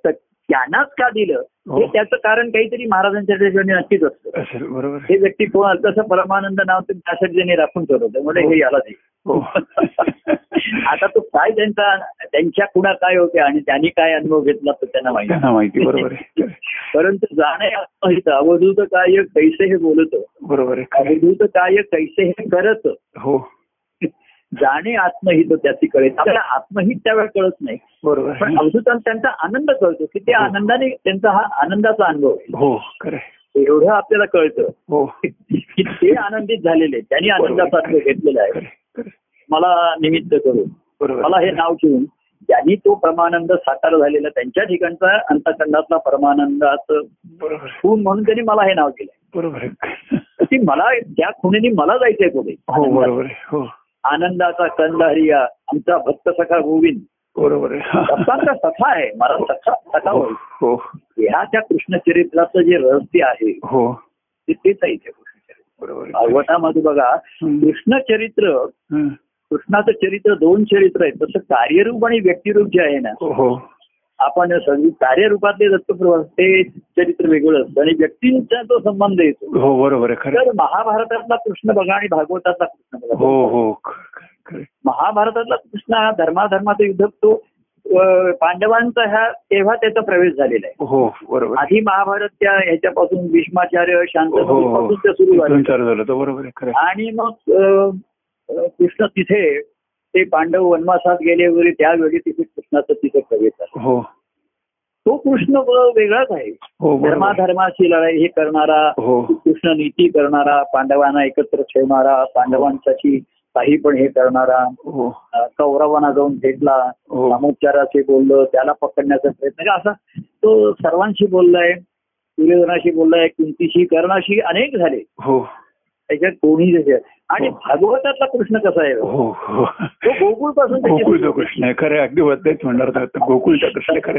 त्यांनाच का दिलं? हो. हे. त्याचं कारण काहीतरी महाराजांच्या ठिकाणी नक्कीच असतं. बरोबर. हे व्यक्ती कोण तसं परमानंद नाव त्यासाठी त्यांनी राखून ठेवलं म्हणजे हे याला हो. आता तो काय त्यांचा त्यांच्या खुणा काय होत्या आणि त्यांनी काय अनुभव घेतला तो त्यांना माहिती. माहिती बरोबर परंतु जाणे अवधूत काय कैसे हे बोलत. बरोबर. अवधूत काय कैसे हे करत. हो. जाणे आत्महित त्याची कळेल. आपल्याला आत्महित त्यावेळेस कळत नाही. बरोबर. पण त्यांचा आनंद कळतो की त्या हो. आनंदाने त्यांचा हा आनंदाचा अनुभव हो खरं. एवढं आपल्याला कळतं हो. की ते आनंदित झालेले. त्यांनी आनंदाचा अनुभव घेतलेला आहे. मला निमित्त करून बरोबर. मला हे नाव ठेवून त्यांनी तो परमानंद साकार झालेला त्यांच्या ठिकाणचा अंतकंडातला परमानंदाचं. खून म्हणून त्यांनी मला हे नाव दिलंय बरोबर. मला त्या खुणेनी मला जायचंय पुढे हो हो. आनंदाचा कंद हरिया आमचा भक्त सखा गोविंद. बरोबर आहे. भक्तांचा सखा आहे मला सखा सखा हो होईल हो. ह्या त्या कृष्ण चरित्राचं जे रहस्य आहे हो. ते तेच आहे ते कृष्णचरित्र. बरोबर आहे. भागवतामध्ये बघा. कृष्ण चरित्र. कृष्णाचं चरित्र दोन चरित्र आहेत. तसं कार्यरूप आणि व्यक्तिरूप जे आहे ना हो. आपण सगळी कार्यरूपातले दत्तप्रभू ते चरित्र वेगळं असतं आणि व्यक्तींचा तो संबंध येतो हो बरोबर. तर महाभारतातला कृष्ण बघा आणि भागवतातला कृष्ण बघा हो हो. महाभारतातला कृष्ण हा धर्माधर्माचा युद्ध तो पांडवांचा ह्या तेव्हा त्याचा प्रवेश झालेला आहे हो बरोबर. आधी महाभारत त्या ह्याच्यापासून भीष्माचार्य हो शांतनु हो पासून ते सुरू झाले बरोबर. आणि मग कृष्ण तिथे ते पांडव वनवासात गेले वगैरे त्यावेळी तिथे कृष्णाचा तिथे प्रवेश झाला. हो. तो कृष्ण वेगळाच आहे. हो आहे. धर्माधर्माची लढाई हे करणारा हो. कृष्ण नीती करणारा पांडवांना एकत्र ठेवणारा पांडवांसाठी काही पण हे करणारा कौरवांना जाऊन भेटला. सामोपचाराशी बोललो त्याला पकडण्याचा प्रयत्न म्हणजे असा तो सर्वांशी बोललाय दुर्योधनाशी बोललाय कुंतीशी कर्णाशी अनेक झाले. त्याच्यात कोणी जसे आणि हो. भागवतातला कृष्ण कसा आहे हो हो तो गोकुळपासून गोकुळचा कृष्ण आहे खरं. अगदी होतेच म्हणणार. गोकुळचा कृष्ण खरं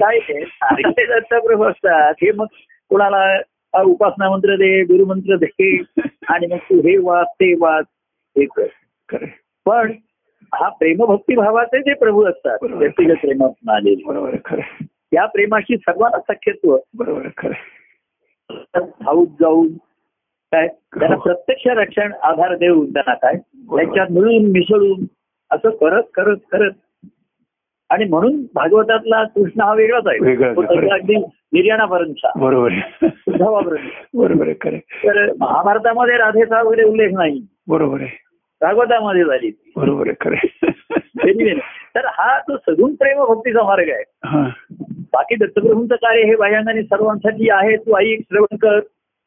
दत्तप्रभू असतात हे मग कुणाला उपासना मंत्र दे गुरुमंत्र दे आणि मग तू हे वाच ते वाच हे कर. पण हा प्रेमभक्ती भावाचे जे प्रभू असतात. व्यक्तिगत प्रेमातून आलेले बरोबर खरं. त्या प्रेमाशी सर्वांना सख्यत्व बरोबर खरं. धावून जाऊन काय? त्यांना हो. प्रत्यक्ष रक्षण आधार देऊन त्यांना काय? त्यांच्यात मिळून मिसळून असं करत करत करत. आणि म्हणून भागवतातला कृष्ण हा वेगळाच आहे. अगदी निर्याणापर्यंतचा. बरोबर बरोबर. तर महाभारतामध्ये राधेचा वगैरे उल्लेख नाही. बरोबर आहे. भागवतामध्ये झाली. बरोबर आहे तर हा तो सगुण प्रेम भक्तीचा मार्ग आहे. बाकी दत्तप्रभूंचं कार्य हे बाह्यांगाने सर्वांसाठी आहे. तू आई श्रवण कर.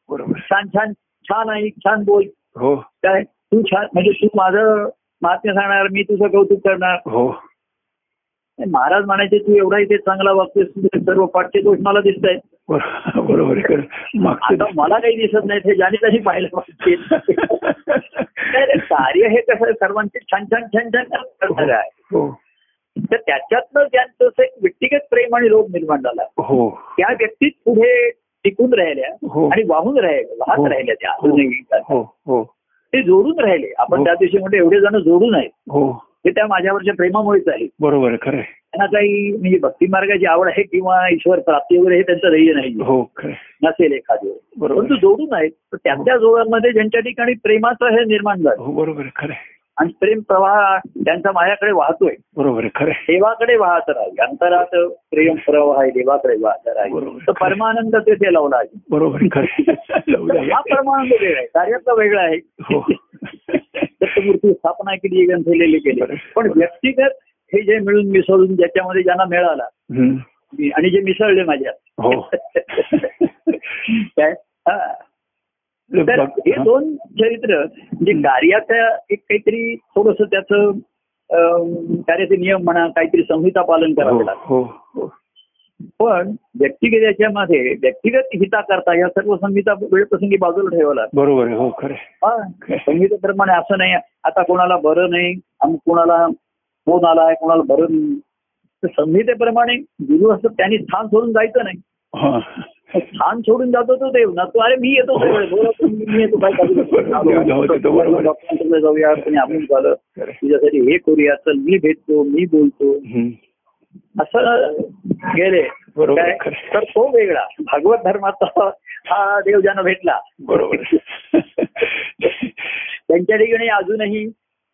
बरोबर. छान छान. छान ऐक छान बोल. हो. काय? तू छान म्हणजे तू माझं महात्म्य सांगणार मी तुझं कौतुक करणार. हो. महाराज म्हणायचे तू एवढा इथे चांगला वागतोस सर्व पाठचे दोष मला दिसत आहेत बरो- बरोबर आहे आता मला काही दिसत नाही हे ज्याने त्यांनी पाहिलं पाहिजे. कार्य हे कसं आहे, सर्वांचे छान छान छान छान करणारं आहे. हो. तर त्याच्यातनं ज्यांचं एक व्यक्तिगत प्रेम आणि लोभ निर्माण झाला. हो. त्या व्यक्तीत पुढे टिकून राहिल्या हो. आणि वाहून राहिल्या वाहत हो. राहिल्या त्या हो ते जोडून राहिले आपण. त्या दिवशी म्हणजे एवढे जण जोडून आहेत हो त्या माझ्यावरच्या प्रेमामुळेच आहे बरोबर खरं. त्यांना काही म्हणजे भक्ती मार्गाची आवड आहे किंवा ईश्वर प्राप्ती वगैरे हे त्यांचं ध्येय नाही. नसेल एखादं बरोबर परंतु. जोडून आहेत तर त्याच्या जोडांमध्ये ज्यांच्या ठिकाणी प्रेमाचं हे निर्माण झालं हो बरोबर खरं. आणि प्रेम प्रवाह त्यांचा माझ्याकडे वाहतोय. बरोबर खरं. देवाकडे वाहत राहील अंतरात प्रेम प्रवाह आहे देवाकडे वाहत राहील. तर परमानंद तेथे लावला आहे. बरोबर खरं. हा परमानंद वेगळा आहे. कार्याचा वेगळा आहे. हो. दत्तमूर्ती स्थापना केली ग्रंथलेली केली. पण व्यक्तिगत हे जे मिळून मिसळून ज्याच्यामध्ये ज्यांना मिळाला आणि जे मिसळले माझ्यात हो. काय? हा. तर हे. दोन चरित्र म्हणजे कार्याच्या एक काहीतरी थोडस त्याचं कार्याचे नियम म्हणा काहीतरी संहिता पालन करावं हो लागतं. हो. पण व्यक्तिगत याच्यामध्ये व्यक्तिगत हिता करता या सर्व संहिता वेळप्रसंगी बाजूला ठेवायला बरोबर आहे हो खरं आहे. संहितेप्रमाणे असं नाही आता कोणाला बरं नाही आणि कोणाला फोन आलाय कोणाला बरं नाही. संहितेप्रमाणे गुरु असं त्यांनी स्थान सोडून जायचं नाही. स्थान सोडून जातो तो देव ना तो अरे मी येतो मी काय. डॉक्टरांकडे जाऊया आपण झालं. तुझ्यासाठी हे करूया चल मी भेटतो मी बोलतो. असं गेले. तर तो वेगळा भागवत धर्माचा हा देव ज्यांना भेटला बरोबर. त्यांच्या ठिकाणी अजूनही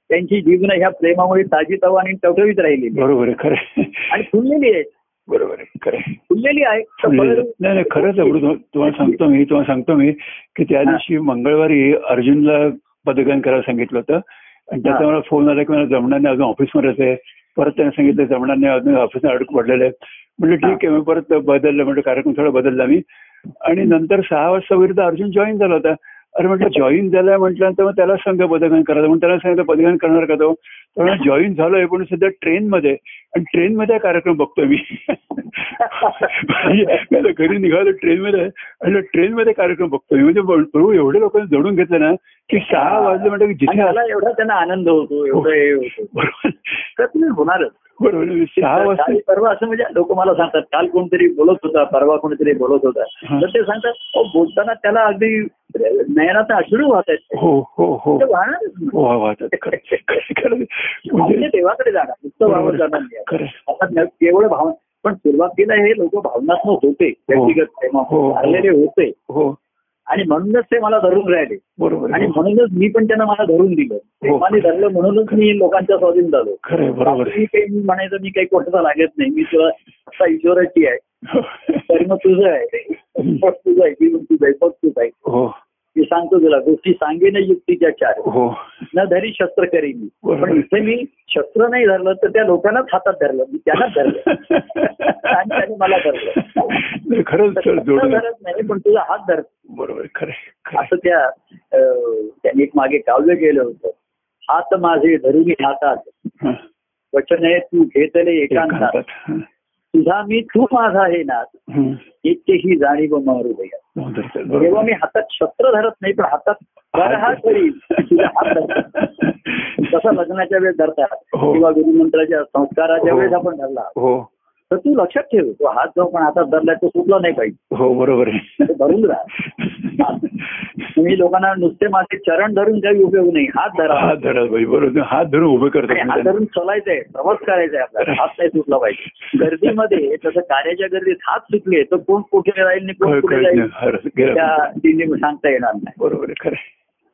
त्यांची जीवन ह्या प्रेमामुळे ताजीतवा आणि टवटवीत राहिलेली आहे. बरोबर खरं. आणि फुललेली आहे बरोबर आहे खरं आहे. फुललेली आहे. तर नाही नाही खरंच तुम्हाला सांगतो मी तुम्हाला सांगतो मी की त्या दिवशी मंगळवारी अर्जुनला पदगान करायला सांगितलं होतं. आणि त्याचा. मला फोन आला की मला जमणार नाही अजून ऑफिसमध्येच आहे. परत त्याने सांगितलं जमणार नाही अजून ऑफिसला अडक पडलेलं आहे म्हटलं ठीक आहे मी परत बदललं म्हणजे कार्यक्रम थोडा बदलला मी. आणि नंतर सहा वाजता विरुद्ध अर्जुन जॉईन झाला होता. अरे म्हटलं जॉईन झालाय म्हटल्यानंतर मग त्याला सांगा पदगान करायचं म्हणून त्याला सांगितलं पदगान करणार का तो? तर जॉईन झालोय पण सध्या ट्रेनमध्ये आणि ट्रेनमध्ये कार्यक्रम बघतोय मी. म्हणजे घरी निघालो ट्रेनमध्ये आणि ट्रेनमध्ये कार्यक्रम बघतोय. म्हणजे प्रभू एवढे लोकांनी जोडून घेतलं ना की सहा वाजले म्हणजे जिथे मला एवढा त्यांना आनंद होतो एवढं हे होणारच. बरोबर सहा वाजता परवा असं म्हणजे लोक मला सांगतात काल कोणतरी बोलत होता परवा कोणीतरी बोलत होता. तर ते सांगतात "अहो, बोलताना त्याला अगदी नयनात अश्रू वाहत आहेत. हो हो हो. हो म्हणजे देवाकडे जाणार नुसतं वाहत जाणार आता केवळ भाव पण सुरुवातीला हे लोक भावनात्मक होते व्यक्तिगत हो. प्रेमामध्ये झालेले होते. हो. आणि म्हणूनच ते मला धरून राहिले. बरोबर आणि आहे. म्हणूनच मी पण त्यांना मला धरून दिलं. प्रेमाने धरलं म्हणूनच मी लोकांच्या स्वाधीन झालो. खरं आहे, बरोबर आहे. मी काही म्हणायचं मी काही कोणाचा लागत नाही. मी तुला आता ईश्वराची आहे. तरी मग तुझं आहे. तुझं आहे. जीवन तुझं आहे तुझं आहे मी सांगतो तुला गोष्टी सांगेन युक्तीच्या चार. हो. न धरी शस्त्र करीन मी. पण इथे मी शस्त्र नाही धरलं तर त्या लोकांनाच हातात धरलं. मी त्यांनाच धरलं. आणि त्याने मला धरलं. खरंच नाही पण तुझा हात धर बरोबर खरं. असं त्या त्यांनी एक मागे काव्य केलं होतं. हात माझे धरून हातात. वचन आहे तू घेतले एकांतात. तुझा मी तू माझा हं. इतकेही जाणीव मारू दया तेव्हा बरोबर. मी हातात शस्त्र धरत नाही पण हातात हात तसा लग्नाच्या वेळेस धरतात. हो. किंवा गुरुमंत्राच्या संस्काराच्या हो. वेळेस आपण धरला. हो. तर तू लक्षात ठेव तो हात जो पण हातात धरलाय तो सुटला नाही पाहिजे. हो बरोबर आहे. धरून राहा. तुम्ही लोकांना नुसते माझे चरण धरून काही उपयोग नाही. हात धरा. हात धरा बरोबर. हात धरून उभं आणि हात धरून चलायचंय प्रवास करायचाय आपल्याला. हात नाही सुटला पाहिजे. गर्दीमध्ये तसं कार्याच्या गर्दीत हात सुटले तर कोण कुठे राहील आणि कोण कुठे जाईल? नाही. त्या दिंडी सांगता येणार नाही. बरोबर खरं.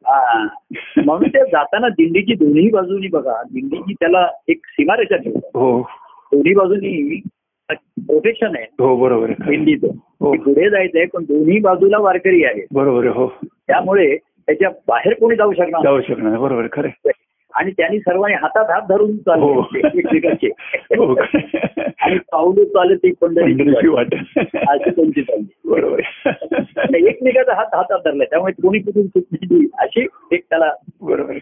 हा. म्हणून ते जाताना दिंडीची दोन्ही बाजूनी बघा. दिंडीची त्याला एक सीमारेषा ठेवतात. हो. दोन्ही बाजूनी प्रोटेक्शन आहे हो बरोबर. दिंडीचं हो. पुढे जायचंय पण दोन्ही बाजूला वारकरी आहे बरोबर हो त्यामुळे त्याच्या बाहेर कोणी जाऊ शकणार. जाऊ शकणार. बरोबर खरं. आणि त्यांनी सर्वांनी हातात हात धरून हो. चालले एकमेकांचे हो आहे. आणि पावलं चालत ती पंढरीची पंढरीची वाट. अशी त्यांची चालली बरोबर एकमेकाचा हात हातात धरलाय त्यामुळे कोणी कुठून चुकली अशी एक त्याला बरोबर.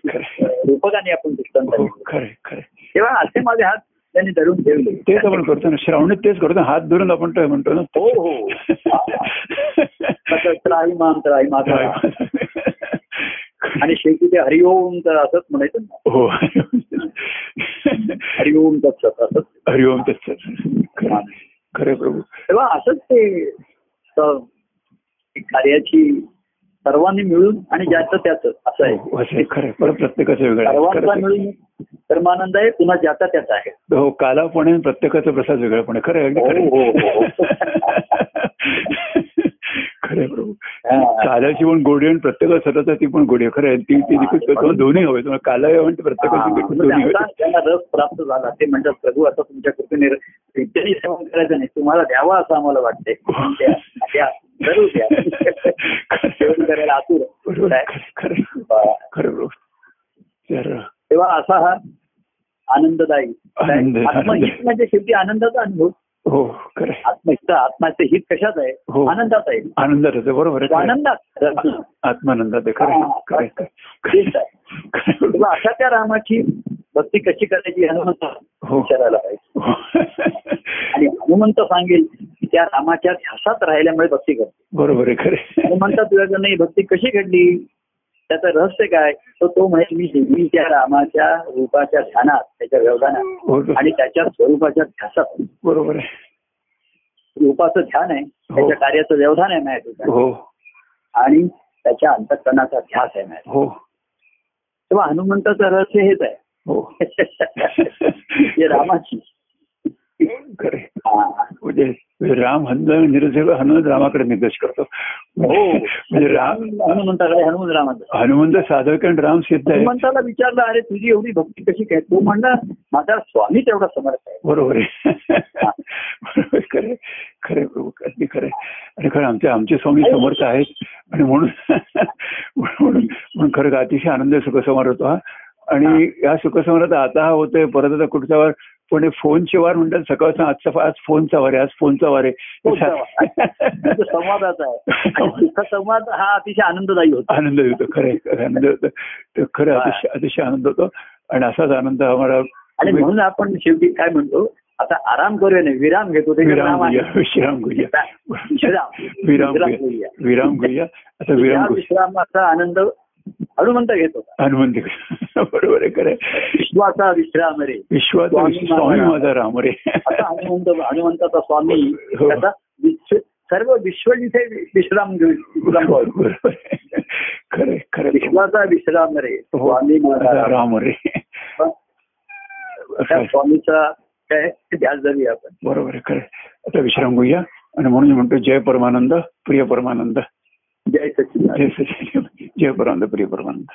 रूपकाने आपण दृष्टांत हो. तेव्हा असे माझे हात त्यांनी धरून ठेवले. तेच आपण करतो ना. श्रावणीत तेच करतो हात धरून आपण काय म्हणतो ना. हो हो. त्राही मान त्राही माझा आणि शेवटी ते हरिओम तर असंच म्हणायचं ना. हो. हरिओम तत्सत असंच. हरिओम तत्सत. खरं प्रभू. तेव्हा असंच ते कार्याची सर्वांनी मिळून आणि ज्याचं त्याचं असं आहे हो, असं आहे, खरं आहे. परत प्रत्येकाचं वेगळं आहे. सर्वांचा आहे. मिळून कर्मानंद आहे पुन्हा ज्याचा त्याचा आहे हो कालापणे प्रत्येकाचा प्रसाद वेगळापणे खरं आहे, खरं हो, हो, आहे. खरं आहे, प्रभू हा. कालाची पण गोडी आणि प्रत्येकाला स्वतःचा ती पण गोडी आहे खरं आहे. ती दोन्ही हवे तुम्हाला काला हा, प्रत्येकाची देखील म्हणजे त्यांना रस प्राप्त झाला ते म्हणतात प्रभू आता तुमच्या कृपेने करायचं नाही तुम्हाला द्यावा असं आम्हाला वाटते जरूर द्या आतुर. खरं तर तेव्हा असा हा आनंददायी. आनंद, आत्महित. म्हणजे शेवटी आनंदाचा अनुभव. हो खरं. आत्महित आत्माचं हित कशात आहे? हो. आनंदात आहे. आनंदात होतं बरोबर. आनंदात आत्मानंदात अशा त्या रामाची भक्ती कशी करायची हनुमंत हो. विचारायला पाहिजे. हो. आणि हनुमंत सांगेल त्या रामाच्या ध्यासात राहिल्यामुळे भक्ती करते बरोबर आहे खरं तुझ्याकडनं ही भक्ती कशी घडली? त्याचं रहस्य काय? तर तो म्हणजे मी मी त्या रामाच्या रूपाच्या ध्यानात त्याच्या व्यवधानात हो आणि त्याच्या स्वरूपाच्या ध्यासात. बरोबर आहे. रूपाचं ध्यान आहे त्याच्या कार्याचं व्यवधान आहे माझ्या हो. आणि त्याच्या अंतकरणाचा ध्यास आहे माझ्या हो. तेव्हा हनुमंताचं रहस्य हेच आहे. हो. हे रामाची. हा. म्हणजे राम हनुमान निर्देश हनुमंत रामाकडे निर्देश करतो. हो. म्हणजे राम हनुमंताकडे हनुमंत रामाचं हनुमंत साधक आणि राम सिद्ध आहे हनुमंताला विचारलं अरे तुझी एवढी भक्ती कशी काय? तो म्हणला माझा स्वामी तेवढा समर्थ आहे. बरोबर आहे. बरोबर खरे खरे प्रभू. अगदी खरे आणि खरं आमचे आमचे स्वामी समर्थ आहेत. आणि म्हणून म्हणून खरं अतिशय आनंद सुखसमार होतो हा. आणि या सुखसमारात आता हा होतोय. परत आता कुठचा पण फोनचे वार म्हणतात सकाळचा आजचा आज फोनचा वार आहे आज फोनचा वार आहे. संवादाचा आहे. संवाद. हा अतिशय आनंददायी होता. आनंद होतो खरं आनंद होतो खरं अतिशय अतिशय आनंद होतो. आणि असाच आनंद आम्हाला आणि म्हणून आपण शेवटी काय म्हणतो आता आराम करूया नाही विराम घेतो. ते विराम विश्राम घेऊया. विराम विराम घेऊया. विराम घेऊया. आता विराम विश्रामाचा आनंद हनुमंत घेत होता हनुमंत बरोबर आहे खरं विश्वाचा विश्राम रे विश्वाचा स्वामी माझा राम रे आता हनुमंत हनुमंताचा स्वामी हो. त्याचा विश्व सर्व विश्व जिथे विश्राम घेऊ विश्राम घेऊ. बरोबर आहे. खरं आहे, खरं. विश्वाचा विश्राम रे हो. स्वामी माझा राम. रे स्वामीचा काय ध्यास धरूया आपण बरोबर आहे खरं. आता विश्राम घेऊया आणि म्हणून म्हणतो जय परमानंद प्रिय परमानंद जय सचिन जय सचिन जय परमानंद प्रिय परमानंद